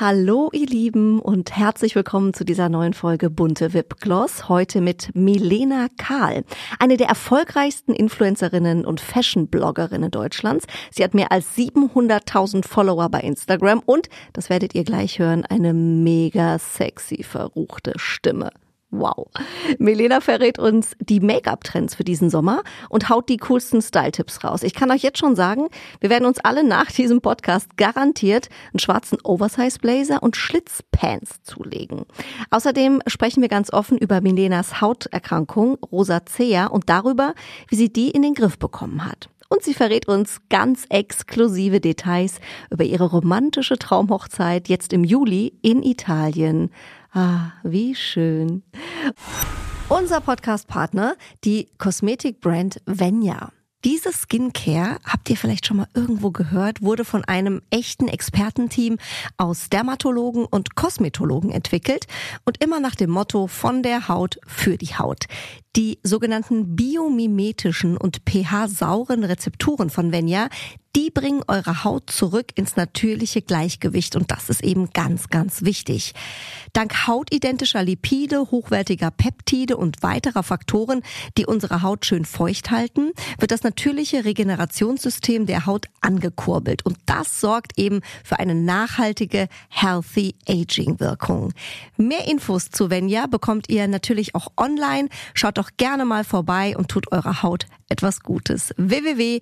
Hallo ihr Lieben und herzlich willkommen zu dieser neuen Folge Bunte Wipgloss. Heute mit Milena Kahl, eine der erfolgreichsten Influencerinnen und Fashion-Bloggerinnen Deutschlands. Sie hat mehr als 700.000 Follower bei Instagram und, das werdet ihr gleich hören, eine mega sexy verruchte Stimme. Wow. Melena verrät uns die Make-up-Trends für diesen Sommer und haut die coolsten Style-Tipps raus. Ich kann euch jetzt schon sagen, wir werden uns alle nach diesem Podcast garantiert einen schwarzen Oversize-Blazer und Schlitzpants zulegen. Außerdem sprechen wir ganz offen über Melenas Hauterkrankung Rosacea und darüber, wie sie die in den Griff bekommen hat. Und sie verrät uns ganz exklusive Details über ihre romantische Traumhochzeit jetzt im Juli in Italien. Ah, wie schön. Unser Podcast-Partner, die Kosmetikbrand Venya. Diese Skincare, habt ihr vielleicht schon mal irgendwo gehört, wurde von einem echten Expertenteam aus Dermatologen und Kosmetologen entwickelt und immer nach dem Motto von der Haut für die Haut. Die sogenannten biomimetischen und pH-sauren Rezepturen von Venya, die bringen eure Haut zurück ins natürliche Gleichgewicht und das ist eben ganz, ganz wichtig. Dank hautidentischer Lipide, hochwertiger Peptide und weiterer Faktoren, die unsere Haut schön feucht halten, wird das natürliche Regenerationssystem der Haut angekurbelt und das sorgt eben für eine nachhaltige Healthy Aging Wirkung. Mehr Infos zu Venya bekommt ihr natürlich auch online. Schaut doch gerne mal vorbei und tut eurer Haut etwas Gutes. www.venya.de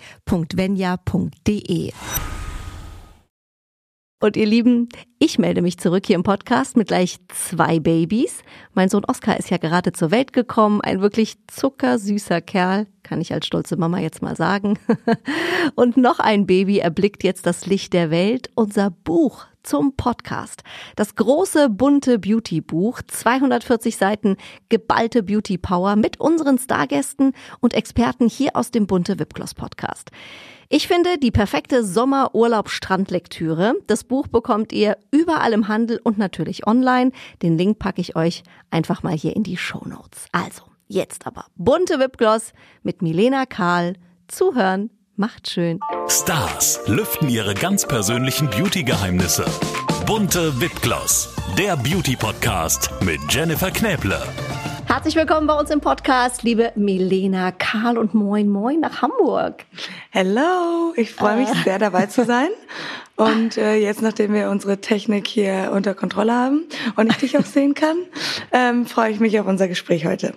und ihr Lieben, ich melde mich zurück hier im Podcast mit gleich zwei Babys. Mein Sohn Oskar ist ja gerade zur Welt gekommen, ein wirklich zuckersüßer Kerl, kann ich als stolze Mama jetzt mal sagen. Und noch ein Baby erblickt jetzt das Licht der Welt, unser Buch zum Podcast. Das große bunte Beauty Buch, 240 Seiten geballte Beauty Power mit unseren Stargästen und Experten hier aus dem bunte Wipgloss Podcast. Ich finde die perfekte Sommerurlaub-Strandlektüre. Das Buch bekommt ihr überall im Handel und natürlich online. Den Link packe ich euch einfach mal hier in die Show Notes. Also, jetzt aber bunte Wipgloss mit Milena Karl. Zuhören macht schön. Stars lüften ihre ganz persönlichen Beauty-Geheimnisse. Bunte Wipgloss, der Beauty-Podcast mit Jennifer Knäble. Herzlich willkommen bei uns im Podcast, liebe Milena Karl und moin moin nach Hamburg. Hello, ich freue mich äh. sehr dabei zu sein. Und äh, jetzt, nachdem wir unsere Technik hier unter Kontrolle haben und ich dich auch sehen kann, ähm, freue ich mich auf unser Gespräch heute.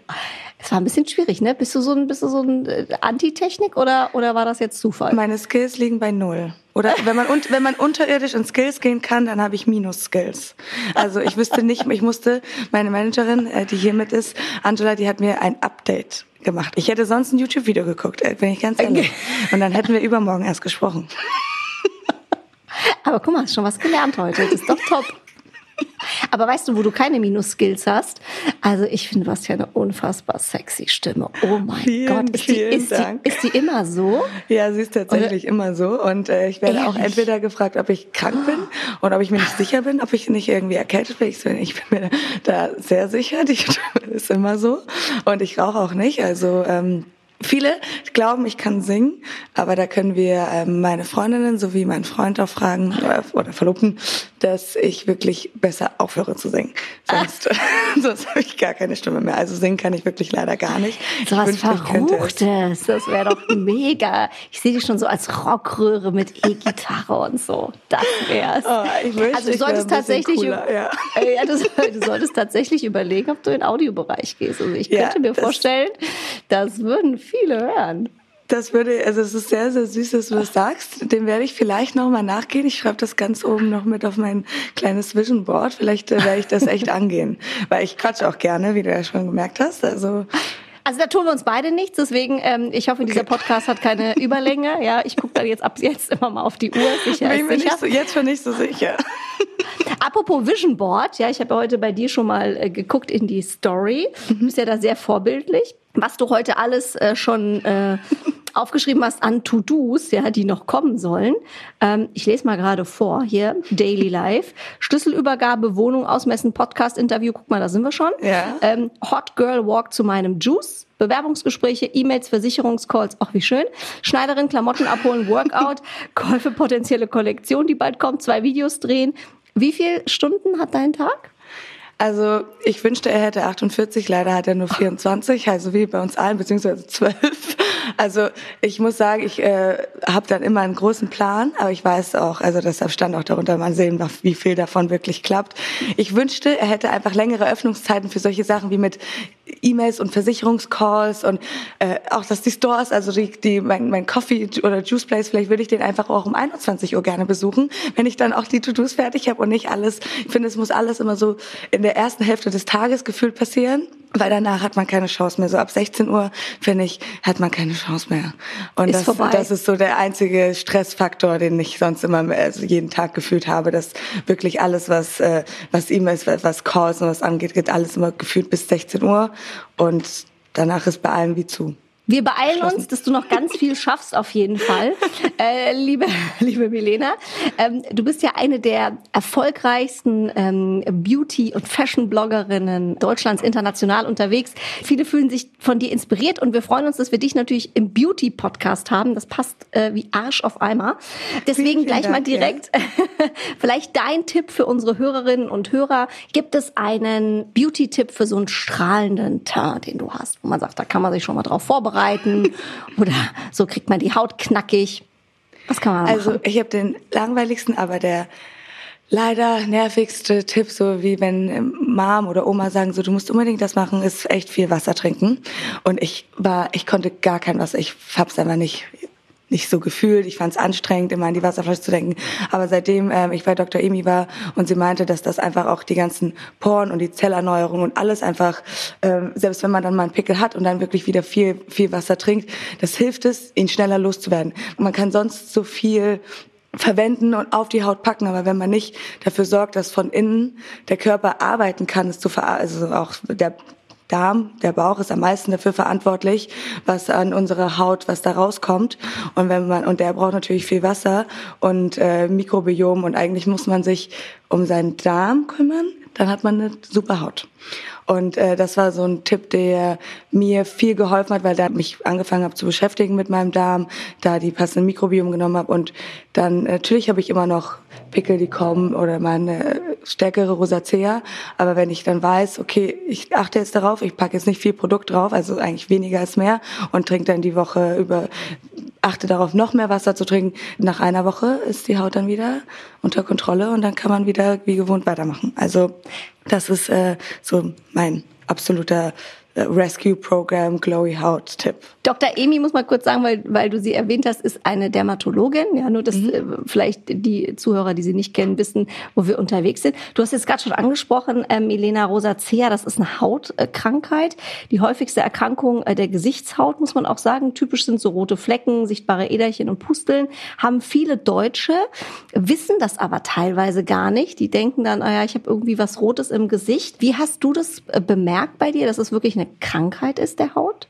Es war ein bisschen schwierig, ne? Bist du so ein, bist du so ein äh, Anti-Technik oder, oder war das jetzt Zufall? Meine Skills liegen bei null. Oder wenn man, wenn man unterirdisch in Skills gehen kann, dann habe ich Minus-Skills. Also ich wüsste nicht, ich musste, meine Managerin, äh, die hier mit ist, Angela, die hat mir ein Update gemacht. Ich hätte sonst ein YouTube-Video geguckt, äh, bin ich ganz ehrlich. Und dann hätten wir übermorgen erst gesprochen. Aber guck mal, hast schon was gelernt heute. Das ist doch top. Aber weißt du, wo du keine Minus-Skills hast? Also ich finde, du hast ja eine unfassbar sexy Stimme. Oh mein vielen, Gott, ist die, ist, die, ist die immer so? Ja, sie ist tatsächlich oder? immer so. Und äh, ich werde Ehrlich? auch entweder gefragt, ob ich krank bin oder ob ich mir nicht sicher bin, ob ich nicht irgendwie erkältet bin. Ich, ich bin mir da sehr sicher, die Stimme ist immer so. Und ich rauche auch nicht. Also ähm, Viele glauben, ich kann singen, aber da können wir ähm, meine Freundinnen sowie meinen Freund auch fragen oder, oder Verlobten, dass ich wirklich besser aufhöre zu singen. Sonst, sonst habe ich gar keine Stimme mehr. Also singen kann ich wirklich leider gar nicht. So was Verruchtes, das wäre doch mega. Ich sehe dich schon so als Rockröhre mit E-Gitarre und so. Das wär's. Oh, ich wünschte, also du solltest tatsächlich, cooler, ja. Äh, ja, du, du, solltest tatsächlich überlegen, ob du in den Audiobereich gehst. Also ich könnte ja, mir vorstellen, das würden viele hören. Das würde, also es ist sehr, sehr süß, dass du das sagst. Dem werde ich vielleicht nochmal nachgehen. Ich schreibe das ganz oben noch mit auf mein kleines Vision Board. Vielleicht äh, werde ich das echt angehen. Weil ich quatsche auch gerne, wie du ja schon gemerkt hast. Also also da tun wir uns beide nichts, deswegen ähm, ich hoffe, dieser Podcast hat keine Überlänge. Ja, ich gucke dann jetzt ab jetzt immer mal auf die Uhr. Sicher Bin mir nicht so, jetzt schon nicht so sicher. Apropos Vision Board, ja, ich habe heute bei dir schon mal äh, geguckt in die Story. Du bist ja da sehr vorbildlich was du heute alles äh, schon äh, aufgeschrieben hast an To-Dos, ja, die noch kommen sollen. Ähm, ich lese mal gerade vor hier, Daily Life. Schlüsselübergabe, Wohnung ausmessen, Podcast-Interview, guck mal, da sind wir schon. Ja. Ähm, Hot Girl Walk zu meinem Juice. Bewerbungsgespräche, E-Mails, Versicherungscalls, ach wie schön. Schneiderin, Klamotten abholen, Workout, Käufe, potenzielle Kollektion, die bald kommt, zwei Videos drehen, Wie viele Stunden hat dein Tag? Also ich wünschte, er hätte 48, leider hat er nur 24, also wie bei uns allen, beziehungsweise 12. Also ich muss sagen, ich äh, habe dann immer einen großen Plan, aber ich weiß auch, also deshalb stand auch darunter, man sehen, wie viel davon wirklich klappt. Ich wünschte, er hätte einfach längere Öffnungszeiten für solche Sachen wie mit E-Mails und Versicherungscalls und äh, auch, dass die Stores, also die, die mein, mein Coffee oder Juice Place, vielleicht würde ich den einfach auch um 21 Uhr gerne besuchen, wenn ich dann auch die To-Dos fertig habe und nicht alles. Ich finde, es muss alles immer so in der ersten Hälfte des Tages gefühlt passieren weil danach hat man keine Chance mehr. So ab 16 Uhr, finde ich, hat man keine Chance mehr. Und ist das, vorbei. das ist so der einzige Stressfaktor, den ich sonst immer also jeden Tag gefühlt habe, dass wirklich alles, was, äh, was E-Mails, was Calls und was angeht, geht alles immer gefühlt bis 16 Uhr. Und danach ist bei allen wie zu. Wir beeilen uns, dass du noch ganz viel schaffst, auf jeden Fall. Äh, liebe, liebe Milena, ähm, du bist ja eine der erfolgreichsten ähm, Beauty- und Fashion-Bloggerinnen Deutschlands international unterwegs. Viele fühlen sich von dir inspiriert und wir freuen uns, dass wir dich natürlich im Beauty-Podcast haben. Das passt äh, wie Arsch auf Eimer. Deswegen gleich Dank, mal direkt ja. vielleicht dein Tipp für unsere Hörerinnen und Hörer. Gibt es einen Beauty-Tipp für so einen strahlenden Teint, den du hast, wo man sagt, da kann man sich schon mal drauf vorbereiten? Vorbereiten oder so kriegt man die Haut knackig. Was kann man also, machen? Also ich habe den langweiligsten, aber der leider nervigste Tipp, so wie wenn ähm, Mom oder Oma sagen, so du musst unbedingt das machen, ist echt viel Wasser trinken. Und ich war, ich konnte gar kein Wasser, ich hab's einfach nicht nicht so gefühlt. Ich fand es anstrengend, immer an die Wasserflasche zu denken. Aber seitdem ähm, ich bei Dr. Emi war und sie meinte, dass das einfach auch die ganzen Poren und die Zellerneuerung und alles einfach, ähm, selbst wenn man dann mal einen Pickel hat und dann wirklich wieder viel, viel Wasser trinkt, das hilft es, ihn schneller loszuwerden. man kann sonst so viel verwenden und auf die Haut packen, aber wenn man nicht dafür sorgt, dass von innen der Körper arbeiten kann, es zu ver also auch der Darm, der Bauch ist am meisten dafür verantwortlich, was an unserer Haut, was da rauskommt. Und wenn man und der braucht natürlich viel Wasser und äh, Mikrobiom und eigentlich muss man sich um seinen Darm kümmern, dann hat man eine super Haut. Und äh, das war so ein Tipp, der mir viel geholfen hat, weil da mich angefangen habe zu beschäftigen mit meinem Darm, da die passenden Mikrobiom genommen habe und dann natürlich habe ich immer noch Pickel, die kommen oder meine stärkere Rosacea. Aber wenn ich dann weiß, okay, ich achte jetzt darauf, ich packe jetzt nicht viel Produkt drauf, also eigentlich weniger ist mehr und trinke dann die Woche über, achte darauf, noch mehr Wasser zu trinken. Nach einer Woche ist die Haut dann wieder unter Kontrolle und dann kann man wieder wie gewohnt weitermachen. Also das ist äh, so mein absoluter Rescue Program Glowy Haut Tipp. Dr. Emi muss mal kurz sagen, weil, weil du sie erwähnt hast, ist eine Dermatologin. Ja, nur dass mhm. äh, vielleicht die Zuhörer, die sie nicht kennen, wissen, wo wir unterwegs sind. Du hast jetzt gerade schon angesprochen, ähm, Elena Rosacea, das ist eine Hautkrankheit. Die häufigste Erkrankung äh, der Gesichtshaut, muss man auch sagen. Typisch sind so rote Flecken, sichtbare Äderchen und Pusteln. Haben viele Deutsche, wissen das aber teilweise gar nicht. Die denken dann, ah ja, ich habe irgendwie was Rotes im Gesicht. Wie hast du das äh, bemerkt bei dir? Das ist wirklich eine Krankheit ist der Haut?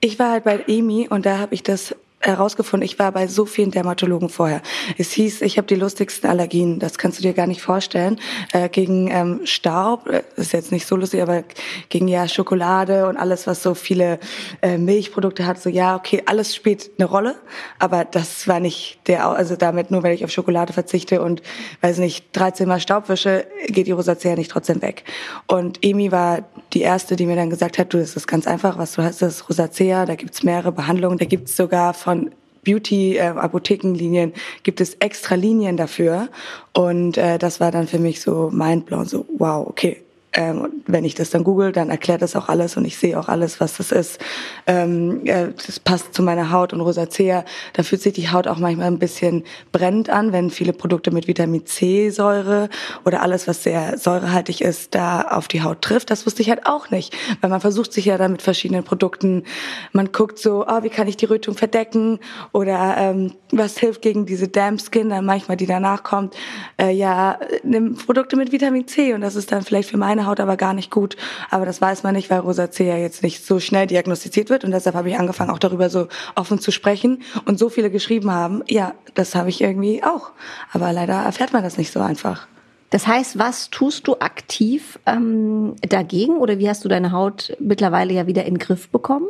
Ich war halt bei EMI und da habe ich das herausgefunden, ich war bei so vielen Dermatologen vorher. Es hieß, ich habe die lustigsten Allergien, das kannst du dir gar nicht vorstellen. Äh, gegen ähm, Staub, äh, ist jetzt nicht so lustig, aber gegen ja Schokolade und alles, was so viele äh, Milchprodukte hat, so ja, okay, alles spielt eine Rolle, aber das war nicht der, also damit nur, weil ich auf Schokolade verzichte und, weiß nicht, 13 Mal Staub wische, geht die Rosacea nicht trotzdem weg. Und Emi war die erste, die mir dann gesagt hat, du, das ist ganz einfach, was du hast, das ist Rosacea, da gibt's mehrere Behandlungen, da gibt's sogar von Beauty-Apothekenlinien äh, gibt es extra Linien dafür. Und äh, das war dann für mich so mindblown, so wow, okay, ähm, wenn ich das dann google, dann erklärt das auch alles und ich sehe auch alles, was das ist. Ähm, äh, das passt zu meiner Haut und Rosacea. Da fühlt sich die Haut auch manchmal ein bisschen brennend an, wenn viele Produkte mit Vitamin C-Säure oder alles, was sehr säurehaltig ist, da auf die Haut trifft. Das wusste ich halt auch nicht, weil man versucht sich ja dann mit verschiedenen Produkten. Man guckt so, oh, wie kann ich die Rötung verdecken oder ähm, was hilft gegen diese Damp Skin, dann manchmal die danach kommt. Äh, ja, nimm Produkte mit Vitamin C und das ist dann vielleicht für meine meine Haut aber gar nicht gut. Aber das weiß man nicht, weil Rosacea jetzt nicht so schnell diagnostiziert wird. Und deshalb habe ich angefangen, auch darüber so offen zu sprechen. Und so viele geschrieben haben, ja, das habe ich irgendwie auch. Aber leider erfährt man das nicht so einfach. Das heißt, was tust du aktiv ähm, dagegen oder wie hast du deine Haut mittlerweile ja wieder in den Griff bekommen?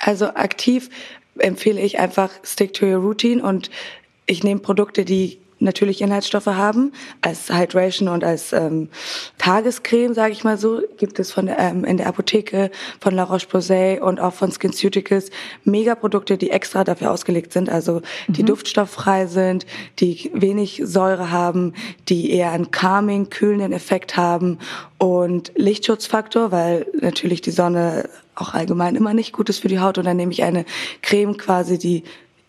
Also aktiv empfehle ich einfach stick to your routine und ich nehme Produkte, die natürlich Inhaltsstoffe haben. Als Hydration und als ähm, Tagescreme, sage ich mal so, gibt es von ähm, in der Apotheke von La Roche-Posay und auch von SkinCeuticals Megaprodukte, die extra dafür ausgelegt sind, also die mhm. duftstofffrei sind, die wenig Säure haben, die eher einen calming, kühlenden Effekt haben und Lichtschutzfaktor, weil natürlich die Sonne auch allgemein immer nicht gut ist für die Haut und dann nehme ich eine Creme quasi, die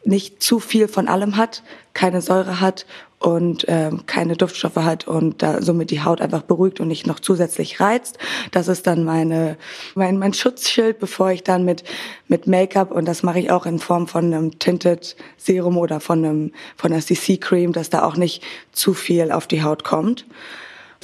nicht zu viel von allem hat, keine Säure hat und ähm, keine Duftstoffe hat und da somit die Haut einfach beruhigt und nicht noch zusätzlich reizt. Das ist dann meine mein, mein Schutzschild, bevor ich dann mit mit Make-up und das mache ich auch in Form von einem Tinted Serum oder von einem von einer CC Cream, dass da auch nicht zu viel auf die Haut kommt.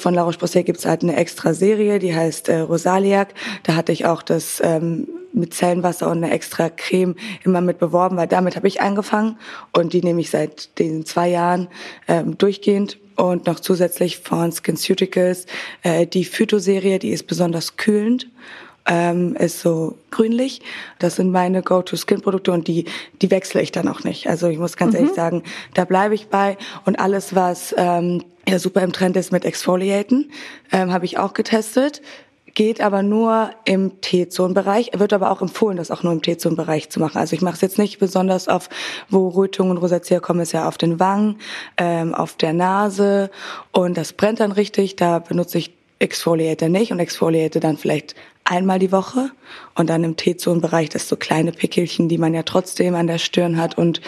Von La Roche-Posay gibt's halt eine extra Serie, die heißt äh, Rosaliac. Da hatte ich auch das ähm, mit Zellenwasser und eine extra Creme immer mit beworben, weil damit habe ich angefangen. Und die nehme ich seit diesen zwei Jahren ähm, durchgehend. Und noch zusätzlich von SkinCeuticals äh, die Phytoserie, die ist besonders kühlend ähm, ist so grünlich. Das sind meine Go-to-Skin-Produkte und die, die wechsle ich dann auch nicht. Also ich muss ganz mhm. ehrlich sagen, da bleibe ich bei. Und alles, was ähm, ja super im Trend ist mit Exfoliaten, ähm, habe ich auch getestet geht aber nur im T-Zone-Bereich. Wird aber auch empfohlen, das auch nur im T-Zone-Bereich zu machen. Also ich mache es jetzt nicht besonders auf, wo Rötungen und Rosacea kommen, ist ja auf den Wangen, ähm, auf der Nase und das brennt dann richtig. Da benutze ich Exfoliator nicht und Exfoliator dann vielleicht einmal die Woche und dann im T-Zone-Bereich das so kleine Pickelchen, die man ja trotzdem an der Stirn hat und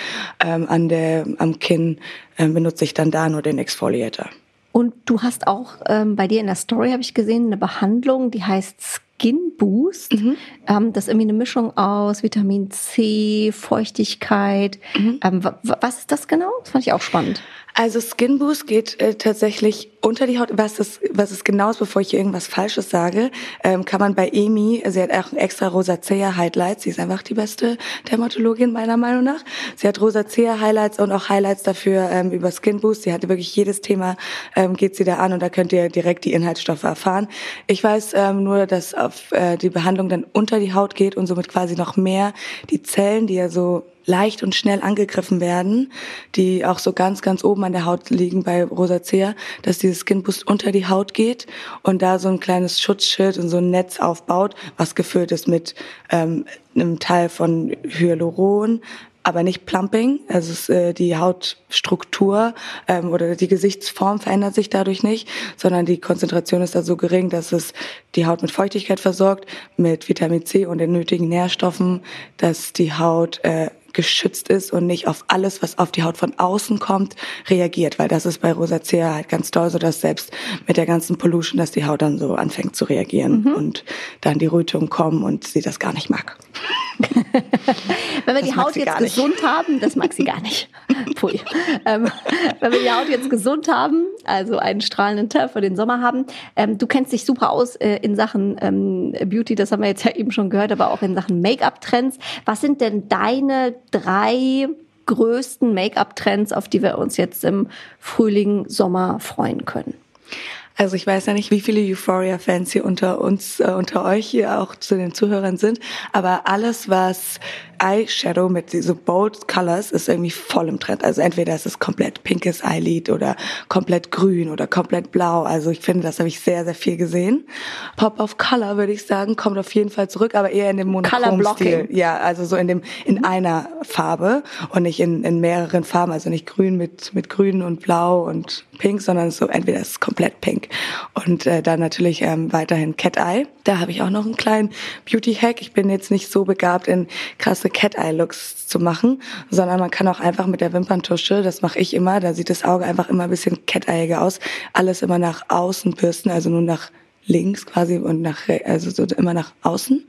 ähm, an der am Kinn äh, benutze ich dann da nur den Exfoliator. Und du hast auch ähm, bei dir in der Story habe ich gesehen eine Behandlung, die heißt Skin Boost. Mhm. Ähm, das ist irgendwie eine Mischung aus Vitamin C, Feuchtigkeit. Mhm. Ähm, was ist das genau? Das fand ich auch spannend. Also Skin Boost geht äh, tatsächlich unter die Haut. Was es, was es genau ist, bevor ich hier irgendwas Falsches sage, ähm, kann man bei Emi, sie hat auch extra Rosacea Highlights. Sie ist einfach die beste Dermatologin meiner Meinung nach. Sie hat Rosacea Highlights und auch Highlights dafür ähm, über Skin Boost. Sie hatte wirklich jedes Thema, ähm, geht sie da an und da könnt ihr direkt die Inhaltsstoffe erfahren. Ich weiß ähm, nur, dass auf äh, die Behandlung dann unter die Haut geht und somit quasi noch mehr die Zellen, die ja so leicht und schnell angegriffen werden, die auch so ganz, ganz oben an der Haut liegen bei Rosacea, dass dieses Skin Boost unter die Haut geht und da so ein kleines Schutzschild und so ein Netz aufbaut, was gefüllt ist mit ähm, einem Teil von Hyaluron, aber nicht Plumping. Also es, äh, die Hautstruktur ähm, oder die Gesichtsform verändert sich dadurch nicht, sondern die Konzentration ist da so gering, dass es die Haut mit Feuchtigkeit versorgt, mit Vitamin C und den nötigen Nährstoffen, dass die Haut äh, geschützt ist und nicht auf alles, was auf die Haut von außen kommt, reagiert, weil das ist bei Rosacea halt ganz toll, so dass selbst mit der ganzen Pollution, dass die Haut dann so anfängt zu reagieren mhm. und dann die Rötungen kommen und sie das gar nicht mag. wenn wir das die Haut jetzt gesund haben, das mag sie gar nicht. Pui. Ähm, wenn wir die Haut jetzt gesund haben, also einen strahlenden Tag für den Sommer haben, ähm, du kennst dich super aus äh, in Sachen ähm, Beauty, das haben wir jetzt ja eben schon gehört, aber auch in Sachen Make-up-Trends. Was sind denn deine drei größten Make-up-Trends, auf die wir uns jetzt im Frühling, Sommer freuen können? Also ich weiß ja nicht, wie viele Euphoria-Fans hier unter uns, äh, unter euch hier auch zu den Zuhörern sind, aber alles, was Eyeshadow mit so bold Colors ist irgendwie voll im Trend. Also entweder ist es komplett pinkes Eyelid oder komplett grün oder komplett blau. Also ich finde, das habe ich sehr, sehr viel gesehen. Pop of Color würde ich sagen, kommt auf jeden Fall zurück, aber eher in dem Monochrom-Stil. Ja, also so in dem, in einer Farbe und nicht in, in mehreren Farben. Also nicht grün mit, mit grün und blau und pink, sondern so entweder ist es komplett pink. Und äh, dann natürlich ähm, weiterhin Cat Eye. Da habe ich auch noch einen kleinen Beauty-Hack. Ich bin jetzt nicht so begabt in krasse Cat-Eye-Looks zu machen, sondern man kann auch einfach mit der Wimperntusche, das mache ich immer, da sieht das Auge einfach immer ein bisschen cat-eiger aus, alles immer nach außen bürsten, also nur nach links quasi und nach, also so immer nach außen.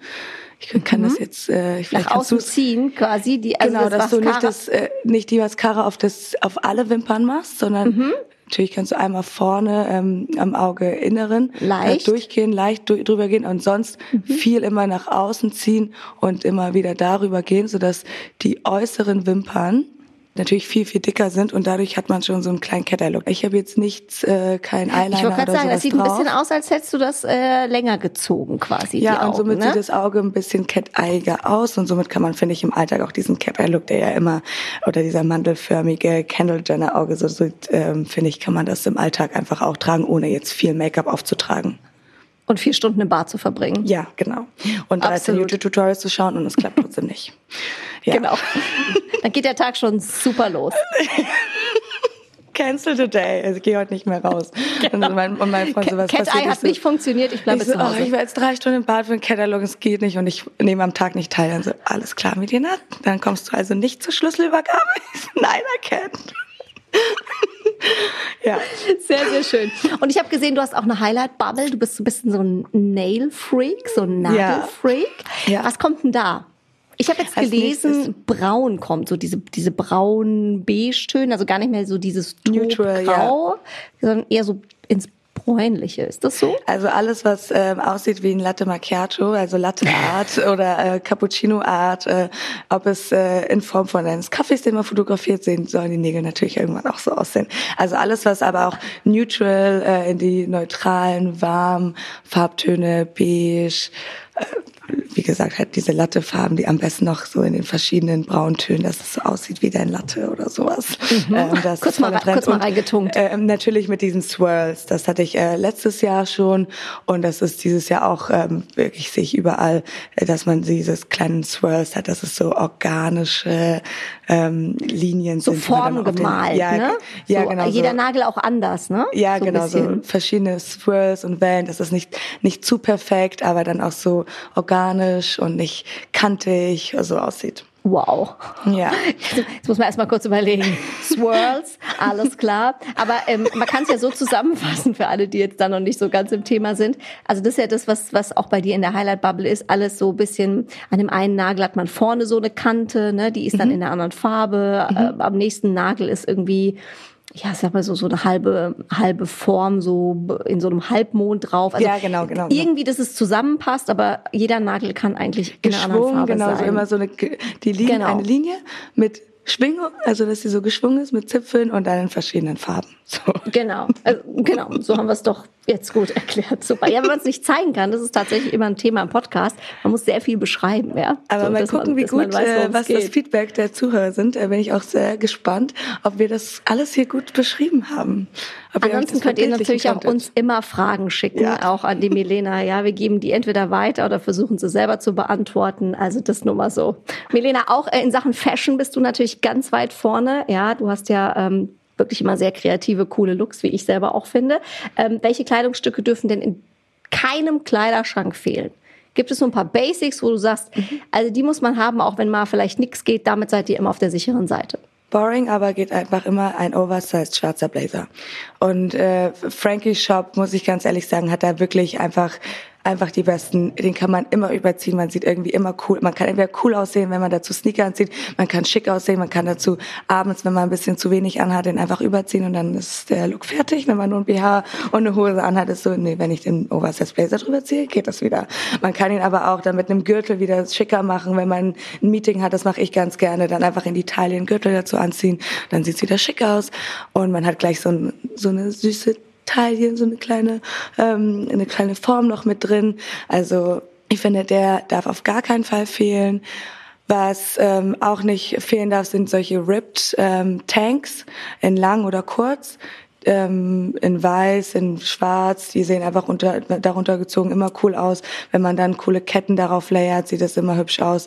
Ich kann mhm. das jetzt äh, vielleicht nach außen ziehen quasi die also genau, das dass du nicht das äh, nicht die Mascara auf das auf alle Wimpern machst, sondern mhm. Natürlich kannst du einmal vorne ähm, am Auge inneren äh, leicht. Durchgehen, leicht drüber gehen und sonst mhm. viel immer nach außen ziehen und immer wieder darüber gehen, sodass die äußeren Wimpern natürlich viel, viel dicker sind und dadurch hat man schon so einen kleinen Cat-Eye-Look. Ich habe jetzt nichts, äh, kein Eyeliner Ich wollte gerade sagen, das sieht drauf. ein bisschen aus, als hättest du das äh, länger gezogen quasi. Ja, die Augen, und somit ne? sieht das Auge ein bisschen cat-eiger aus und somit kann man, finde ich, im Alltag auch diesen Cat-Eye-Look, der ja immer, oder dieser mandelförmige Kendall-Jenner-Auge, so, so ähm, finde ich, kann man das im Alltag einfach auch tragen, ohne jetzt viel Make-up aufzutragen. Und vier Stunden im Bad zu verbringen. Ja, genau. Und 13 Absolut. YouTube-Tutorials zu schauen und es klappt trotzdem nicht. Ja. Genau. Dann geht der Tag schon super los. Cancel today. Also ich gehe heute nicht mehr raus. Und, mein, und mein Freund so, was Cat? Eye hat so, nicht funktioniert, ich bleibe so, zu oh, Hause. ich war jetzt drei Stunden im Bad für einen Katalog, es geht nicht und ich nehme am Tag nicht teil. Dann so, alles klar, Medina, dann kommst du also nicht zur Schlüsselübergabe? Nein, erkennt. ja. Sehr, sehr schön. Und ich habe gesehen, du hast auch eine Highlight-Bubble. Du bist so ein bisschen so ein Nail-Freak, so ein Nagelfreak. Ja. Was kommt denn da? Ich habe jetzt Als gelesen, nächstes- braun kommt, so diese, diese braun beige-Töne, also gar nicht mehr so dieses Neutral, Grau, sondern eher so ins Bräunliche. Ist das so? Also alles, was ähm, aussieht wie ein Latte Macchiato, also Latte Art oder äh, Cappuccino Art, äh, ob es äh, in Form von eines Kaffees, den man fotografiert, sehen sollen die Nägel natürlich irgendwann auch so aussehen. Also alles, was aber auch neutral äh, in die neutralen, warmen Farbtöne, beige, äh, wie gesagt, halt diese Lattefarben, die am besten noch so in den verschiedenen Brauntönen, dass es so aussieht wie dein Latte oder sowas. Ähm, das Mhm. Kurz ist mal kurz mal reingetunkt. Ähm, natürlich mit diesen Swirls. Das hatte ich äh, letztes Jahr schon und das ist dieses Jahr auch ähm, wirklich sehe ich überall, äh, dass man dieses kleinen Swirls hat, dass es so organische ähm, Linien So sind. man dann auf den- formgemalt, ja, ne? Ja, so, genau. Jeder so. Nagel auch anders, ne? Ja, so genau, so verschiedene Swirls und Wellen, dass es nicht, nicht zu perfekt, aber dann auch so organisch und nicht kantig so aussieht. Wow. Ja. Jetzt muss man erstmal kurz überlegen. Swirls, alles klar. Aber ähm, man kann es ja so zusammenfassen für alle, die jetzt da noch nicht so ganz im Thema sind. Also das ist ja das, was, was auch bei dir in der Highlight-Bubble ist. Alles so ein bisschen, an dem einen Nagel hat man vorne so eine Kante, ne? die ist dann Mhm. in einer anderen Farbe. Äh, am nächsten Nagel ist irgendwie ja, sag mal so, so eine halbe, halbe Form, so in so einem Halbmond drauf. Also Ja, genau, genau, genau. Irgendwie, dass es zusammenpasst, aber jeder Nagel kann eigentlich in einer anderen Farbe genau, so sein. immer so eine, die Linie, Genau. eine Linie mit Schwingung, also dass sie so geschwungen ist mit Zipfeln und dann in verschiedenen Farben. So. Genau, also, genau, so haben wir es doch jetzt gut erklärt. Super. Ja, wenn man es nicht zeigen kann, das ist tatsächlich immer ein Thema im Podcast. Man muss sehr viel beschreiben, ja. Aber So, mal gucken, man, wie gut, weiß, äh, was das geht. Feedback der Zuhörer sind. Da bin ich auch sehr gespannt, ob wir das alles hier gut beschrieben haben. Ob Ansonsten das könnt ihr natürlich auch uns immer Fragen schicken, Ja. auch an die Milena. Ja, wir geben die entweder weiter oder versuchen sie selber zu beantworten. Also das nur mal so. Milena, auch äh, in Sachen Fashion bist du natürlich ganz weit vorne. Ja, du hast ja ähm, wirklich immer sehr kreative, coole Looks, wie ich selber auch finde. Ähm, welche Kleidungsstücke dürfen denn in keinem Kleiderschrank fehlen? Gibt es so ein paar Basics, wo du sagst, also die muss man haben, auch wenn mal vielleicht nichts geht, damit seid ihr immer auf der sicheren Seite. Boring, aber geht einfach immer ein oversized schwarzer Blazer. Und äh, Frankie Shop, muss ich ganz ehrlich sagen, hat da wirklich einfach einfach die besten, den kann man immer überziehen, man sieht irgendwie immer cool, man kann entweder cool aussehen, wenn man dazu Sneaker anzieht, man kann schick aussehen, man kann dazu abends, wenn man ein bisschen zu wenig anhat, den einfach überziehen und dann ist der Look fertig, wenn man nur ein BH und eine Hose anhat, ist so, nee, wenn ich den Oversize Blazer drüber ziehe, geht das wieder. Man kann ihn aber auch dann mit einem Gürtel wieder schicker machen, wenn man ein Meeting hat, das mache ich ganz gerne, dann einfach in einen Gürtel dazu anziehen, dann sieht's wieder schick aus. Und man hat gleich so, ein, so eine süße Taille, so eine kleine, ähm, eine kleine Form noch mit drin. Also ich finde, der darf auf gar keinen Fall fehlen. Was ähm, auch nicht fehlen darf, sind solche ripped ähm, Tanks in lang oder kurz. Ähm, in weiß, in schwarz, die sehen einfach unter, darunter gezogen immer cool aus. Wenn man dann coole Ketten darauf layert, sieht das immer hübsch aus.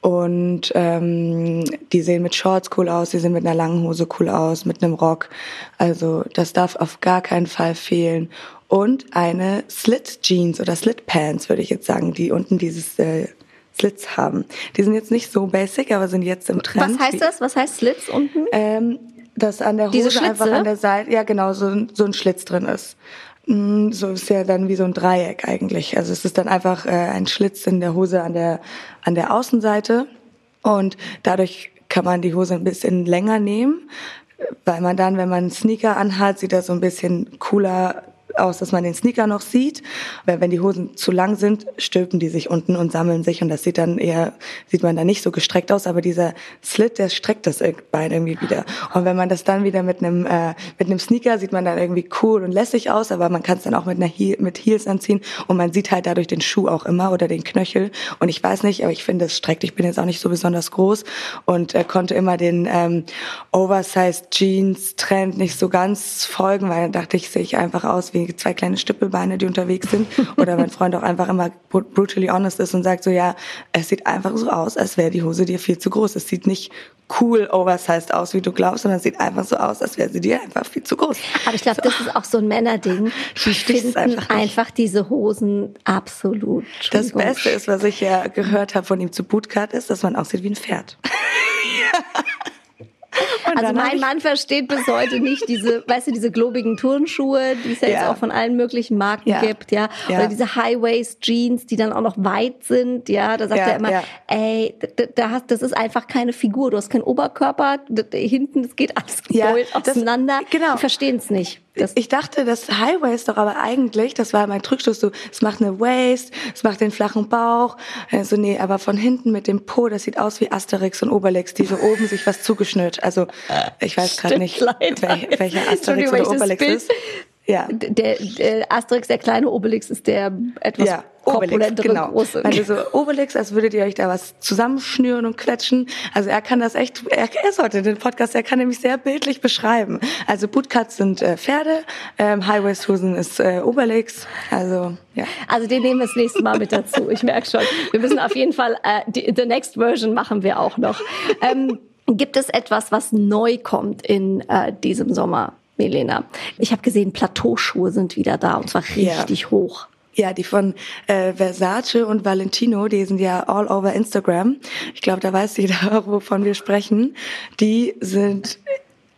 Und ähm, die sehen mit Shorts cool aus, die sehen mit einer langen Hose cool aus, mit einem Rock. Also das darf auf gar keinen Fall fehlen. Und eine Slit Jeans oder Slit Pants, würde ich jetzt sagen, die unten dieses äh, Slits haben. Die sind jetzt nicht so basic, aber sind jetzt im Trend. Was heißt das? Was heißt Slits unten? Ähm, dass an der Hose einfach an der Seite, ja genau, so, ein- so ein Schlitz drin ist. Mm, So ist ja dann wie so ein Dreieck eigentlich. Also es ist dann einfach äh, ein Schlitz in der Hose an der, an der Außenseite. Und dadurch kann man die Hose ein bisschen länger nehmen, weil man dann, wenn man einen Sneaker anhat, sieht das so ein bisschen cooler aus, dass man den Sneaker noch sieht. Weil wenn die Hosen zu lang sind, stülpen die sich unten und sammeln sich und das sieht dann eher, sieht man da nicht so gestreckt aus, aber dieser Slit, der streckt das Bein irgendwie wieder. Und wenn man das dann wieder mit einem, äh, mit einem Sneaker sieht man dann irgendwie cool und lässig aus, aber man kann es dann auch mit einer Heel, mit Heels anziehen und man sieht halt dadurch den Schuh auch immer oder den Knöchel. Und ich weiß nicht, aber ich finde es streckt. Ich bin jetzt auch nicht so besonders groß und äh, konnte immer den ähm, Oversized Jeans Trend nicht so ganz folgen, weil dann dachte ich, sehe ich einfach aus wie zwei kleine Stüppelbeine, die unterwegs sind. Oder mein Freund auch einfach immer brutally honest ist und sagt so, ja, es sieht einfach so aus, als wäre die Hose dir viel zu groß. Es sieht nicht cool oversized aus, wie du glaubst, sondern es sieht einfach so aus, als wäre sie dir einfach viel zu groß. Aber ich glaube, so. das ist auch so ein Männerding. Die finden einfach, einfach, diese Hosen absolut. Das Beste ist, was ich ja gehört habe von ihm zu Bootcut, ist, dass man aussieht wie ein Pferd. ja. also mein Mann versteht bis heute nicht diese, weißt du, diese globigen Turnschuhe, die es ja, ja. jetzt auch von allen möglichen Marken ja. gibt, ja. ja. Oder diese High-Waist-Jeans, die dann auch noch weit sind, ja. Da sagt er immer, ey, da hast, das ist einfach keine Figur. Du hast keinen Oberkörper, hinten, es geht alles Gold auseinander. Genau. Die verstehen es nicht. Ich dachte, das High Waist doch aber eigentlich, das war mein Trugschluss, so, es macht eine Waist, es macht den flachen Bauch. Also nee, aber von hinten mit dem Po, das sieht aus wie Asterix und Obelix, die so oben sich was zugeschnürt. Also ich weiß gerade nicht, wel, welcher Asterix oder Obelix ist. Ja. Der, der Asterix, der kleine Obelix, ist der etwas ja, Obelix, genau. große. Also so Obelix, als würdet ihr euch da was zusammenschnüren und quetschen. Also er kann das echt, er, er sollte den Podcast, er kann nämlich sehr bildlich beschreiben. Also Bootcuts sind äh, Pferde, ähm, High-Waist-Hosen ist äh, Obelix, also ja. Also den nehmen wir das nächste Mal mit dazu, ich merke schon. Wir müssen auf jeden Fall, äh, die, the next version machen wir auch noch. Ähm, gibt es etwas, was neu kommt in äh, diesem Sommer? Milena. Ich habe gesehen, Plateauschuhe sind wieder da und zwar richtig ja. hoch. Ja, die von äh, Versace und Valentino, die sind ja all over Instagram. Ich glaube, da weiß jeder, wovon wir sprechen. Die sind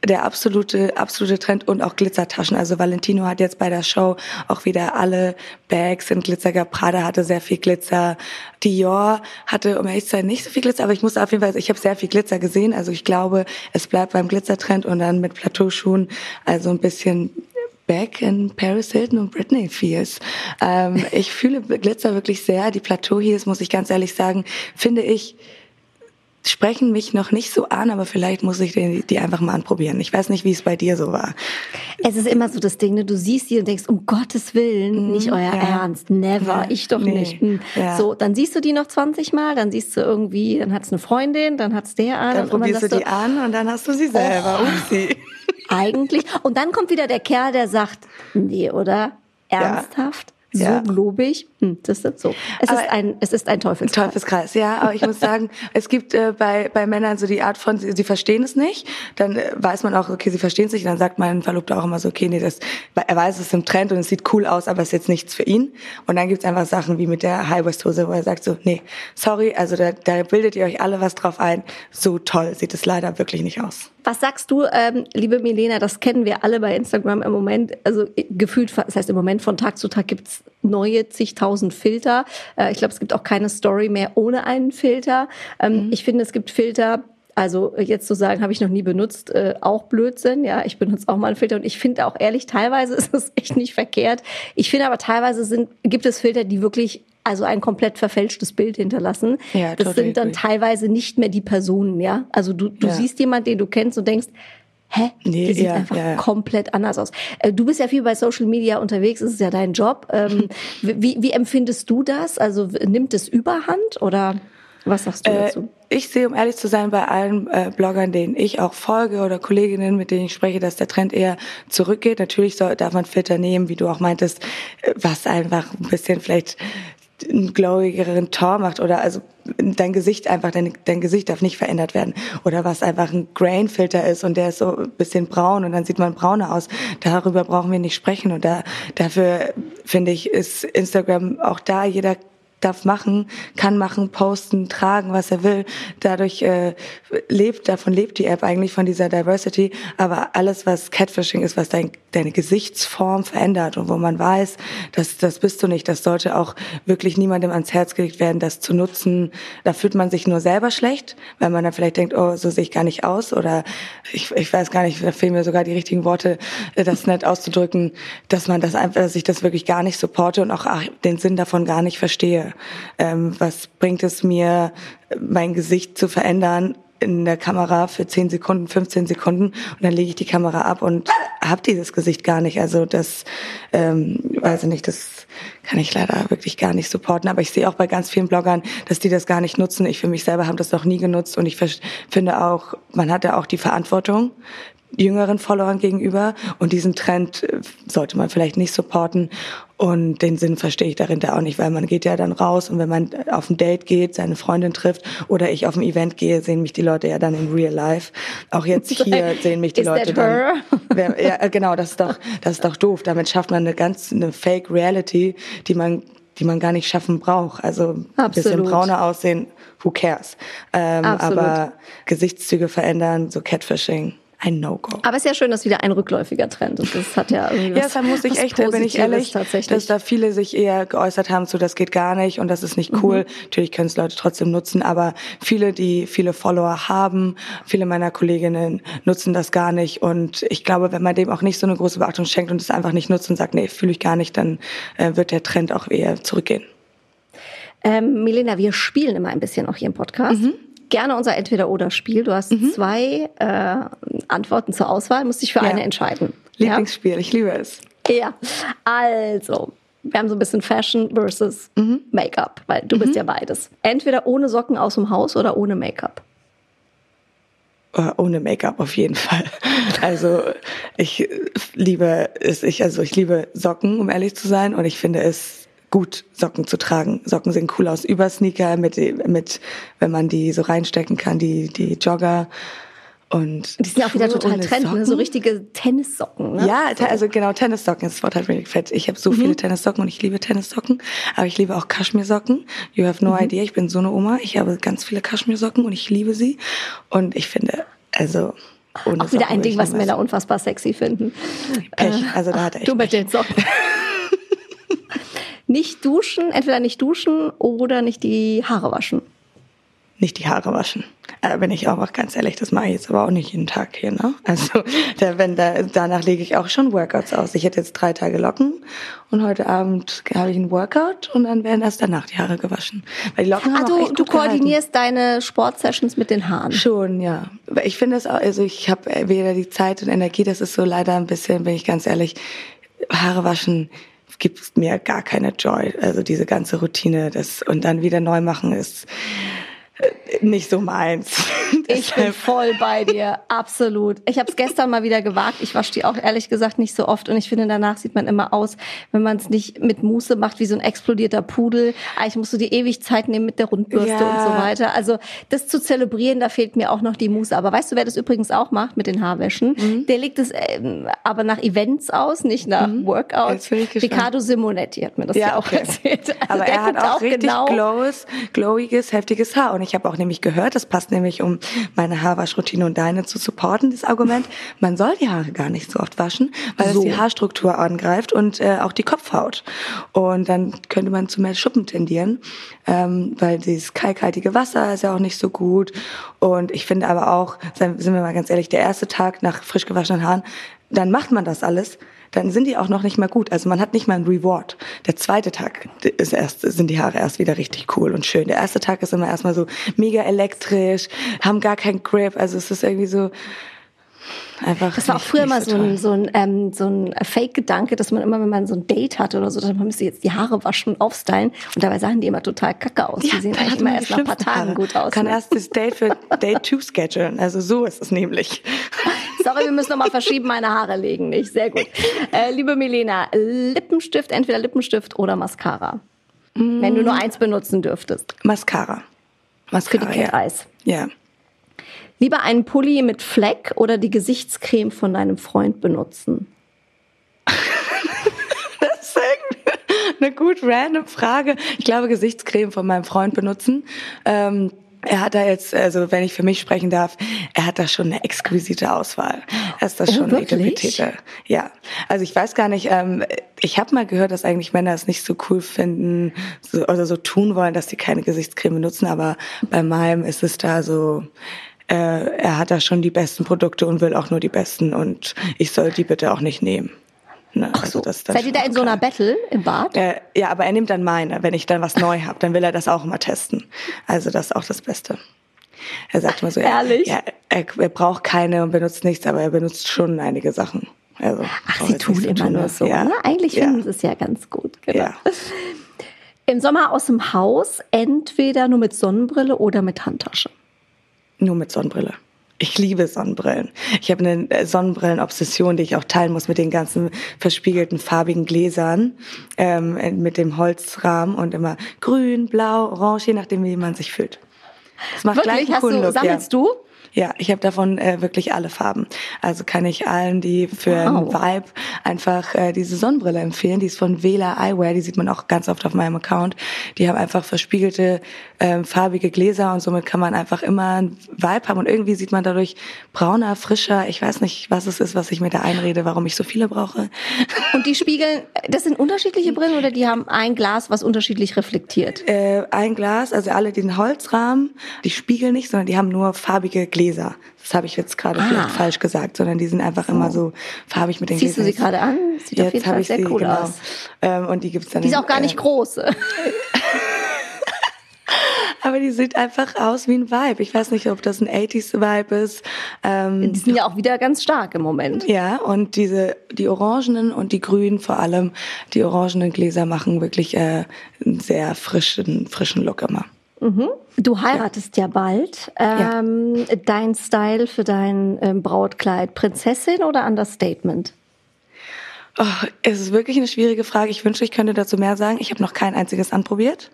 der absolute, absolute Trend und auch Glitzertaschen. Also Valentino hat jetzt bei der Show auch wieder alle Bags in Glitzer gehabt. Prada hatte sehr viel Glitzer. Dior hatte, um ehrlich zu sein, nicht so viel Glitzer, aber ich musste auf jeden Fall, ich habe sehr viel Glitzer gesehen. Also ich glaube, es bleibt beim Glitzertrend und dann mit Plateauschuhen, also ein bisschen back in Paris Hilton und Britney Spears. Ähm, ich fühle Glitzer wirklich sehr. Die Plateau Heels, muss ich ganz ehrlich sagen, finde ich, sprechen mich noch nicht so an, aber vielleicht muss ich die, die einfach mal anprobieren. Ich weiß nicht, wie es bei dir so war. Es ist immer so das Ding, ne? du siehst die und denkst, um Gottes Willen, mhm, nicht euer ja. Ernst, never, ja, ich doch nee, nicht. Mhm. Ja. So, dann siehst du die noch 20 Mal, dann siehst du irgendwie, dann hat's eine Freundin, dann hat's der an. Dann probierst du die an und dann hast du sie selber. Oh, Upsi. Eigentlich. Und dann kommt wieder der Kerl, der sagt, nee, oder? Ernsthaft? So ja. globig. Hm, das ist so. Es aber ist ein, es ist ein Teufelskreis. Teufelskreis, ja. Aber ich muss sagen, es gibt äh, bei bei Männern so die Art von, sie, sie verstehen es nicht. Dann äh, weiß man auch, okay, sie verstehen es nicht. Dann sagt mein Verlobter auch immer so, okay, nee, das, er weiß, es ist im Trend und es sieht cool aus, aber es ist jetzt nichts für ihn. Und dann gibt's einfach Sachen wie mit der High West Hose, wo er sagt so, nee, sorry, also da, da bildet ihr euch alle was drauf ein. So toll sieht es leider wirklich nicht aus. Was sagst du, ähm, liebe Milena, das kennen wir alle bei Instagram im Moment, also gefühlt, das heißt im Moment von Tag zu Tag gibt's neue zigtausend Filter. Äh, ich glaube, es gibt auch keine Story mehr ohne einen Filter. Ähm, mhm. Ich finde, es gibt Filter, also jetzt zu sagen, habe ich noch nie benutzt, äh, auch Blödsinn. Ja, ich benutze auch mal einen Filter und ich finde auch ehrlich, teilweise ist es echt nicht verkehrt. Ich finde aber teilweise sind, gibt es Filter, die wirklich also ein komplett verfälschtes Bild hinterlassen. Ja, das sind dann teilweise nicht mehr die Personen, ja. Also du, du ja. siehst jemanden, den du kennst und denkst, hä? Nee, die sieht ja, einfach ja. komplett anders aus. Äh, du bist ja viel bei Social Media unterwegs, ist ja dein Job. Ähm, wie, wie empfindest du das? Also nimmt es Überhand oder was sagst du äh, dazu? ich sehe, um ehrlich zu sein, bei allen äh, Bloggern, denen ich auch folge oder Kolleginnen, mit denen ich spreche, dass der Trend eher zurückgeht. Natürlich soll, darf man Filter nehmen, wie du auch meintest, äh, was einfach ein bisschen vielleicht einen glowigeren Tor macht oder also dein Gesicht einfach, dein, dein Gesicht darf nicht verändert werden. Oder was einfach ein Grain-Filter ist und der ist so ein bisschen braun und dann sieht man brauner aus. Darüber brauchen wir nicht sprechen und da, dafür finde ich, ist Instagram auch da, jeder darf machen, kann machen, posten, tragen, was er will. Dadurch äh, lebt, davon lebt die App eigentlich von dieser Diversity. Aber alles, was Catfishing ist, was dein, deine Gesichtsform verändert und wo man weiß, dass das bist du nicht, das sollte auch wirklich niemandem ans Herz gelegt werden, das zu nutzen. Da fühlt man sich nur selber schlecht, weil man dann vielleicht denkt, oh, so sehe ich gar nicht aus oder ich, ich weiß gar nicht, da fehlen mir sogar die richtigen Worte, äh, das nett auszudrücken, dass man das einfach, dass ich das wirklich gar nicht supporte und auch den Sinn davon gar nicht verstehe. Ähm, was bringt es mir, mein Gesicht zu verändern? in der Kamera für 10 Sekunden, 15 Sekunden und dann lege ich die Kamera ab und habe dieses Gesicht gar nicht. Also das, ähm, weiß ich nicht, das kann ich leider wirklich gar nicht supporten. Aber ich sehe auch bei ganz vielen Bloggern, dass die das gar nicht nutzen. Ich für mich selber habe das noch nie genutzt und ich finde auch, man hat ja auch die Verantwortung, jüngeren Followern gegenüber und diesen Trend äh, sollte man vielleicht nicht supporten und den Sinn verstehe ich dahinter auch nicht, weil man geht ja dann raus und wenn man auf ein Date geht, seine Freundin trifft oder ich auf ein Event gehe, sehen mich die Leute ja dann in real life. Auch jetzt hier sehen mich die Is Leute dann. Ja, äh, genau, das ist doch das ist doch doof. Damit schafft man eine ganz eine Fake Reality, die man die man gar nicht schaffen braucht. Also ein bisschen brauner aussehen, who cares? Ähm, aber Gesichtszüge verändern, so Catfishing ein No-Go. Aber es ist ja schön, dass wieder ein rückläufiger Trend ist. Das hat ja irgendwie Ja, da muss ich echt, bin ich ehrlich, dass da viele sich eher geäußert haben, so das geht gar nicht und das ist nicht cool. Mhm. Natürlich können es Leute trotzdem nutzen, aber viele, die viele Follower haben, viele meiner Kolleginnen nutzen das gar nicht und ich glaube, wenn man dem auch nicht so eine große Beachtung schenkt und es einfach nicht nutzt und sagt, nee, fühle ich gar nicht, dann äh, wird der Trend auch eher zurückgehen. Ähm, Milena, wir spielen immer ein bisschen auch hier im Podcast. Mhm gerne unser Entweder-Oder-Spiel. Du hast mhm. zwei äh, Antworten zur Auswahl, musst dich für ja. eine entscheiden. Lieblingsspiel, ja? ich liebe es. Ja, also, wir haben so ein bisschen Fashion versus mhm. Make-up, weil du mhm. bist ja beides. Entweder ohne Socken aus dem Haus oder ohne Make-up. Äh, ohne Make-up auf jeden Fall. Also ich liebe es, ich also ich liebe Socken, um ehrlich zu sein, und ich finde es gut, Socken zu tragen. Socken sehen cool aus über Sneaker, mit, mit, wenn man die so reinstecken kann, die, die Jogger. Und die sind auch wieder total Trend, ne? so richtige Tennissocken. Ne? Ja, so. also genau, Tennissocken ist das Wort halt really fett. Ich habe so mhm. viele Tennissocken und ich liebe Tennissocken, aber ich liebe auch Kaschmirsocken. You have no mhm. idea, ich bin so eine Oma. Ich habe ganz viele Kaschmirsocken und ich liebe sie. Und ich finde, also auch wieder Socken ein Ding, was Männer unfassbar sexy finden. Pech, also da hat er echt Du mit den Socken. nicht duschen, entweder nicht duschen oder nicht die Haare waschen. Nicht die Haare waschen. Da bin ich auch ganz ehrlich, das mache ich jetzt aber auch nicht jeden Tag hier. Ne? Also da, wenn da, danach lege ich auch schon Workouts aus. Ich hätte jetzt drei Tage Locken und heute Abend habe ich einen Workout und dann werden erst danach die Haare gewaschen. Weil die Locken ah, haben du, du koordinierst gehalten. deine Sportsessions mit den Haaren? Schon, ja. Ich finde es auch, also ich habe weder die Zeit und Energie, das ist so leider ein bisschen, bin ich ganz ehrlich, Haare waschen gibt mir gar keine Joy. Also diese ganze Routine, das und dann wieder neu machen ist nicht so meins. ich bin voll bei dir, absolut. Ich habe es gestern mal wieder gewagt. Ich wasche die auch ehrlich gesagt nicht so oft und ich finde, danach sieht man immer aus, wenn man es nicht mit Muße macht, wie so ein explodierter Pudel. Eigentlich musst du dir ewig Zeit nehmen mit der Rundbürste ja. und so weiter. Also das zu zelebrieren, da fehlt mir auch noch die Muße. Aber weißt du, wer das übrigens auch macht mit den Haarwäschen? Mhm. Der legt es ähm, aber nach Events aus, nicht nach mhm. Workouts. Riccardo Simonetti hat mir das ja, ja auch okay. erzählt. Also aber er hat auch, auch richtig genau glowiges, heftiges Haar und ich habe auch nämlich gehört, das passt nämlich, um meine Haarwaschroutine und deine zu supporten, das Argument, man soll die Haare gar nicht so oft waschen, weil so. es die Haarstruktur angreift und äh, auch die Kopfhaut. Und dann könnte man zu mehr Schuppen tendieren, ähm, weil dieses kalkhaltige Wasser ist ja auch nicht so gut. Und ich finde aber auch, sind wir mal ganz ehrlich, der erste Tag nach frisch gewaschenen Haaren, dann macht man das alles dann sind die auch noch nicht mal gut. Also man hat nicht mal ein Reward. Der zweite Tag ist erst, sind die Haare erst wieder richtig cool und schön. Der erste Tag ist immer erstmal so mega elektrisch, haben gar keinen Grip. Also es ist irgendwie so, Einfach das war auch früher mal so, ein, so ein, ähm, so ein Fake-Gedanke, dass man immer, wenn man so ein Date hatte oder so, dass man müsste jetzt die Haare waschen und aufstylen. Und dabei sahen die immer total kacke aus. Ja, die sehen eigentlich immer erst nach ein paar Tagen Haare. gut aus. Kann ne? erst das Date für Date 2 schedulen. Also so ist es nämlich. Sorry, wir müssen nochmal verschieben, meine Haare legen nicht. Sehr gut. Äh, liebe Milena, Lippenstift, entweder Lippenstift oder Mascara. Mm. Wenn du nur eins benutzen dürftest. Mascara. Mascara, Für die Cat Eyes. Ja. Lieber einen Pulli mit Fleck oder die Gesichtscreme von deinem Freund benutzen? das ist eine gut random Frage. Ich glaube, Gesichtscreme von meinem Freund benutzen. Ähm, er hat da jetzt, also wenn ich für mich sprechen darf, er hat da schon eine exquisite Auswahl. Er ist das Oh, schon? Etepetete. Ja, also ich weiß gar nicht, ähm, ich habe mal gehört, dass eigentlich Männer es nicht so cool finden so, oder so tun wollen, dass sie keine Gesichtscreme benutzen, aber bei meinem ist es da so, äh, er hat da schon die besten Produkte und will auch nur die besten und ich soll die bitte auch nicht nehmen. Ne, Ach so. Seid ihr da in so einer Battle im Bad? äh, ja, aber er nimmt dann meine. Wenn ich dann was neu habe, dann will er das auch immer testen. Also das ist auch das Beste. Er sagt immer so, ja, Ehrlich? ja er, er braucht keine und benutzt nichts, aber er benutzt schon einige Sachen. Also, Ach, sie tun immer nur ne? so. Ja. Ne? Eigentlich ja. finden sie es ja ganz gut. Genau. Ja. Im Sommer aus dem Haus entweder nur mit Sonnenbrille oder mit Handtasche. Nur mit Sonnenbrille. Ich liebe Sonnenbrillen. Ich habe eine äh, Sonnenbrillen-Obsession, die ich auch teilen muss mit den ganzen verspiegelten farbigen Gläsern, ähm, mit dem Holzrahmen und immer grün, blau, orange, je nachdem, wie man sich fühlt. Das macht gleich Wirklich? Hast du, Look, ja. sammelst du? Ja, ich habe davon äh, wirklich alle Farben. Also kann ich allen, die für einen Wow. Vibe einfach äh, diese Sonnenbrille empfehlen. Die ist von Vela Eyewear, die sieht man auch ganz oft auf meinem Account. Die haben einfach verspiegelte ähm, farbige Gläser und somit kann man einfach immer einen Vibe haben und irgendwie sieht man dadurch brauner, frischer. Ich weiß nicht, was es ist, was ich mir da einrede, warum ich so viele brauche. Und die spiegeln, das sind unterschiedliche Brillen oder die haben ein Glas, was unterschiedlich reflektiert? Äh, ein Glas, also alle den Holzrahmen, die spiegeln nicht, sondern die haben nur farbige Gläser. Das habe ich jetzt gerade Ah. vielleicht falsch gesagt, sondern die sind einfach immer so farbig mit den Ziehst du Gläsern. sie gerade an? Sieht auf Jetzt jeden habe Fall sehr sie, cool genau. aus. Ähm, und die gibt's dann. Die ist auch gar nicht äh, groß. Aber die sieht einfach aus wie ein Vibe. Ich weiß nicht, ob das ein 80s-Vibe ist. Ähm, Die sind ja auch wieder ganz stark im Moment. ja, und diese, die orangenen und die grünen vor allem, die orangenen Gläser machen wirklich äh, einen sehr frischen, frischen Look immer. Du heiratest ja, bald. Ähm, Dein Style für dein ähm, Brautkleid, Prinzessin oder Understatement? Oh, es ist wirklich eine schwierige Frage. Ich wünschte, ich könnte dazu mehr sagen. Ich habe noch kein einziges anprobiert.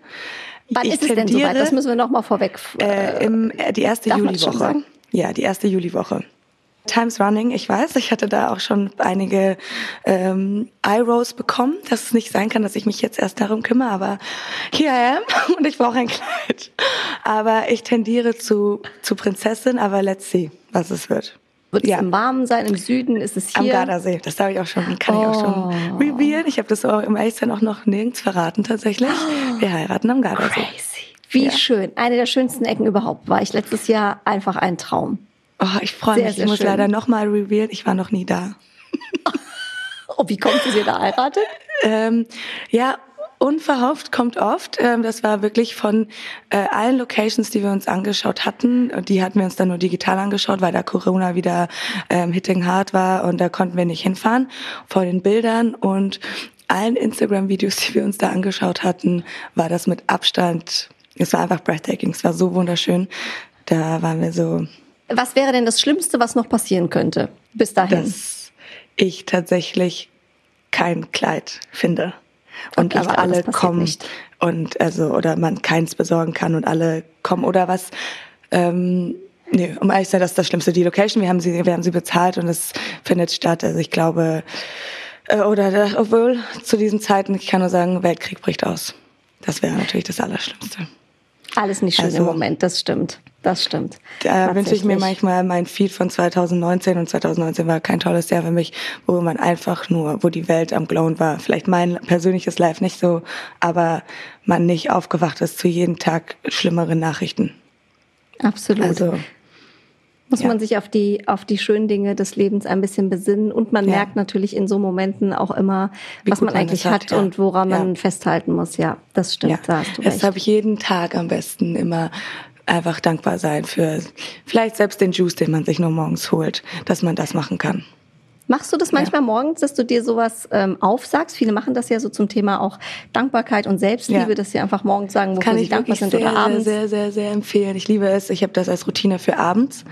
Wann ich ist es denn soweit? Das müssen wir noch mal vorweg. äh, im, äh, die erste Juliwoche. Ja, die erste Juliwoche. Times Running, ich weiß, ich hatte da auch schon einige ähm, Eye-Rolls bekommen, dass es nicht sein kann, dass ich mich jetzt erst darum kümmere, aber here I am und ich brauche ein Kleid. Aber ich tendiere zu, zu Prinzessin, aber let's see, was es wird. Wird es ja. im Warmen sein? Im Süden ist es Am hier? Gardasee, das darf ich auch schon, kann ich auch schon Oh. revealen. Ich habe das auch im Echtsein auch noch nirgends verraten tatsächlich. Wir heiraten am Gardasee. Crazy. Wie Ja. schön. Eine der schönsten Ecken überhaupt. War ich letztes Jahr einfach ein Traum. Oh, ich freue mich. sehr ich muss schön. leider noch mal revealen. Ich war noch nie da. Oh, wie kommt sie da heiratet? Ähm, ja, unverhofft kommt oft. Ähm, das war wirklich von äh, allen Locations, die wir uns angeschaut hatten. Die hatten wir uns dann nur digital angeschaut, weil da Corona wieder ähm, hitting hard war und da konnten wir nicht hinfahren. Vor den Bildern und allen Instagram-Videos, die wir uns da angeschaut hatten, war das mit Abstand. Es war einfach breathtaking. Es war so wunderschön. Da waren wir so, Was wäre denn das Schlimmste, was noch passieren könnte? Bis dahin. dass ich tatsächlich kein Kleid finde. Und Okay, aber glaube, alle kommen nicht. und also oder man keins besorgen kann und alle kommen oder was. Ähm, nee, um ehrlich zu sein, das ist das Schlimmste. Die Location, wir haben sie, wir haben sie bezahlt und es findet statt. Also ich glaube, äh, oder obwohl zu diesen Zeiten, ich kann nur sagen, Weltkrieg bricht aus. Das wäre natürlich das Allerschlimmste. Alles nicht schön Also- im Moment, das stimmt. Das stimmt. Da wünsche ich mir manchmal mein Feed von 2019 und 2019 war kein tolles Jahr für mich, wo man einfach nur, wo die Welt am Glowen war. Vielleicht mein persönliches Life nicht so, aber man nicht aufgewacht ist zu jeden Tag schlimmeren Nachrichten. Absolut. Also Muss ja. man sich auf die, auf die schönen Dinge des Lebens ein bisschen besinnen. Und man Ja. merkt natürlich in so Momenten auch immer, Wie was man eigentlich hat, hat, ja. und woran man festhalten muss. Ja, das stimmt. Da hast du recht. deshalb jeden Tag am besten immer einfach dankbar sein für vielleicht selbst den Juice, den man sich nur morgens holt, dass man das machen kann. Machst du das manchmal morgens, dass du dir sowas ähm, aufsagst? Viele machen das ja so zum Thema auch Dankbarkeit und Selbstliebe, Ja. dass sie einfach morgens sagen, wofür Kann sie ich dankbar sind sehr, oder abends. sehr, sehr, sehr, sehr empfehlen. Ich liebe es. Ich habe das als Routine für abends.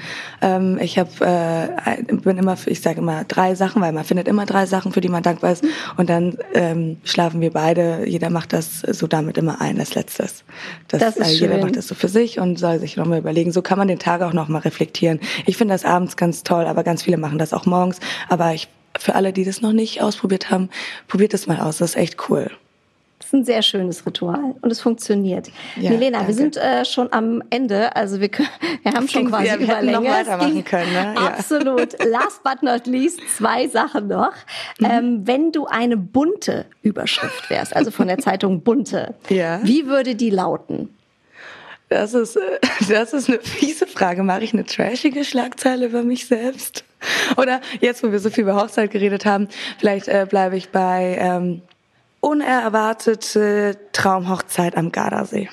Ähm, ich habe, äh, bin immer, ich sage immer drei Sachen, weil man findet immer drei Sachen, für die man dankbar ist. Und dann ähm, schlafen wir beide. Jeder macht das so damit immer ein als letztes. Das, Das ist äh, jeder schön. macht das so für sich und soll sich nochmal überlegen. So kann man den Tag auch nochmal reflektieren. Ich finde das abends ganz toll, aber ganz viele machen das auch morgens. Aber ich, für alle, die das noch nicht ausprobiert haben, probiert es mal aus. Das ist echt cool. Das ist ein sehr schönes Ritual und es funktioniert. Ja, Milena, danke. wir sind äh, schon am Ende, also wir, können, wir haben schon quasi ja, wir über. Noch weitermachen können, ne? ja. Absolut. Last but not least zwei Sachen noch. Mhm. Ähm, wenn du eine bunte Überschrift wärst, also von der Zeitung Bunte, ja. wie würde die lauten? Das ist, äh, das ist eine fiese Frage. Mache ich eine trashige Schlagzeile über mich selbst? Oder jetzt, wo wir so viel über Hochzeit geredet haben, vielleicht äh, bleibe ich bei ähm, unerwartete Traumhochzeit am Gardasee.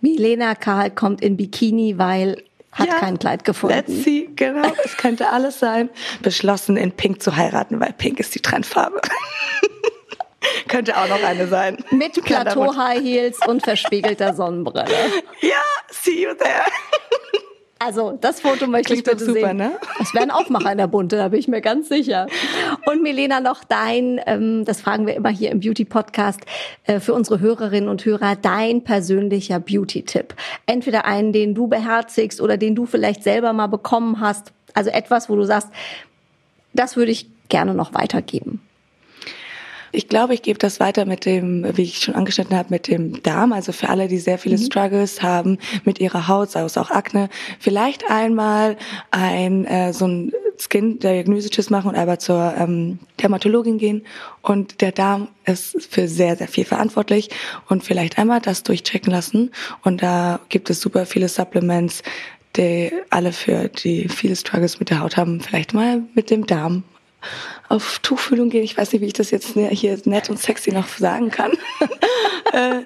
Milena Karl kommt in Bikini, weil hat ja, kein Kleid gefunden. Let's see, genau. Es könnte alles sein. Beschlossen, in Pink zu heiraten, weil Pink ist die Trendfarbe. könnte auch noch eine sein. Mit Plateau High Heels und verspiegelter Sonnenbrille. Ja, see you there. Also, das Foto möchte Klingt ich bitte super, sehen. Ne? Das wäre ein Aufmacher in der Bunte, da bin ich mir ganz sicher. Und Milena, noch dein, ähm, das fragen wir immer hier im Beauty-Podcast, äh, für unsere Hörerinnen und Hörer, dein persönlicher Beauty-Tipp. Entweder einen, den du beherzigst oder den du vielleicht selber mal bekommen hast. Also etwas, wo du sagst, das würde ich gerne noch weitergeben. Ich glaube, ich gebe das weiter mit dem, wie ich schon angeschnitten habe, mit dem Darm. Also für alle, die sehr viele mhm. Struggles haben mit ihrer Haut, sei es auch Akne, vielleicht einmal ein äh, so ein Skin-Diagnosisches machen und aber zur ähm, Dermatologin gehen. Und der Darm ist für sehr, sehr viel verantwortlich. Und vielleicht einmal das durchchecken lassen. Und da gibt es super viele Supplements, die alle für die viele Struggles mit der Haut haben, vielleicht mal mit dem Darm auf Tuchfühlung gehen. Ich weiß nicht, wie ich das jetzt hier nett und sexy noch sagen kann. äh,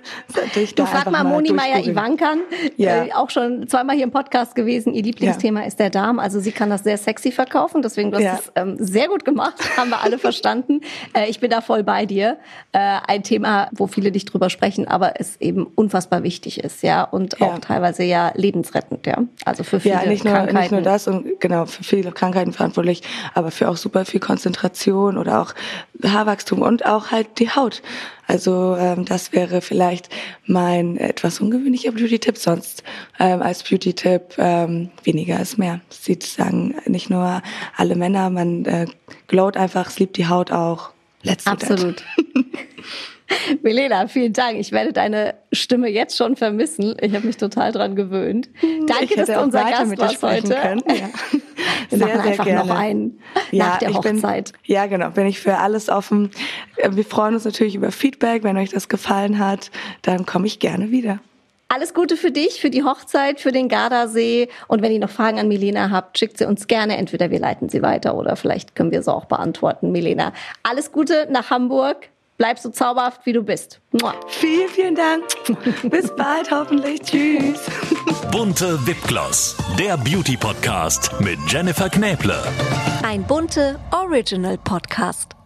du frag mal Moni Meyer-Ivankan, ja. äh, auch schon zweimal hier im Podcast gewesen. Ihr Lieblingsthema ja. ist der Darm. Also sie kann das sehr sexy verkaufen. Deswegen, du hast ja. es ähm, sehr gut gemacht. Haben wir alle verstanden. Äh, ich bin da voll bei dir. Äh, ein Thema, wo viele nicht drüber sprechen, aber es eben unfassbar wichtig ist. ja Und auch teilweise ja lebensrettend. ja Also für viele ja, nicht nur, Krankheiten. Nicht nur das und genau, für viele Krankheiten verantwortlich, aber für auch super viel Konzentration oder auch Haarwachstum und auch halt die Haut. Also ähm, das wäre vielleicht mein etwas ungewöhnlicher Beauty-Tipp. Sonst ähm, als Beauty-Tipp ähm, weniger ist mehr. Sie sagen nicht nur alle Männer, man äh, glowt einfach, es liebt die Haut auch. Let's Absolut. Milena, vielen Dank. Ich werde deine Stimme jetzt schon vermissen. Ich habe mich total dran gewöhnt. Danke, dass du unser Gast warst heute. Können. Ja. Wir sehr, machen einfach gerne. noch einen ja, nach der Hochzeit. Bin, ja, genau. Bin ich für alles offen. Wir freuen uns natürlich über Feedback. Wenn euch das gefallen hat, dann komme ich gerne wieder. Alles Gute für dich, für die Hochzeit, für den Gardasee. Und wenn ihr noch Fragen an Milena habt, schickt sie uns gerne. Entweder wir leiten sie weiter oder vielleicht können wir sie auch beantworten, Milena. Alles Gute nach Hamburg. Bleib so zauberhaft, wie du bist. Mua. Vielen, vielen Dank. Bis bald, hoffentlich. Tschüss. Bunte Wipgloss, der Beauty Podcast mit Jennifer Knäble. Ein bunte Original Podcast.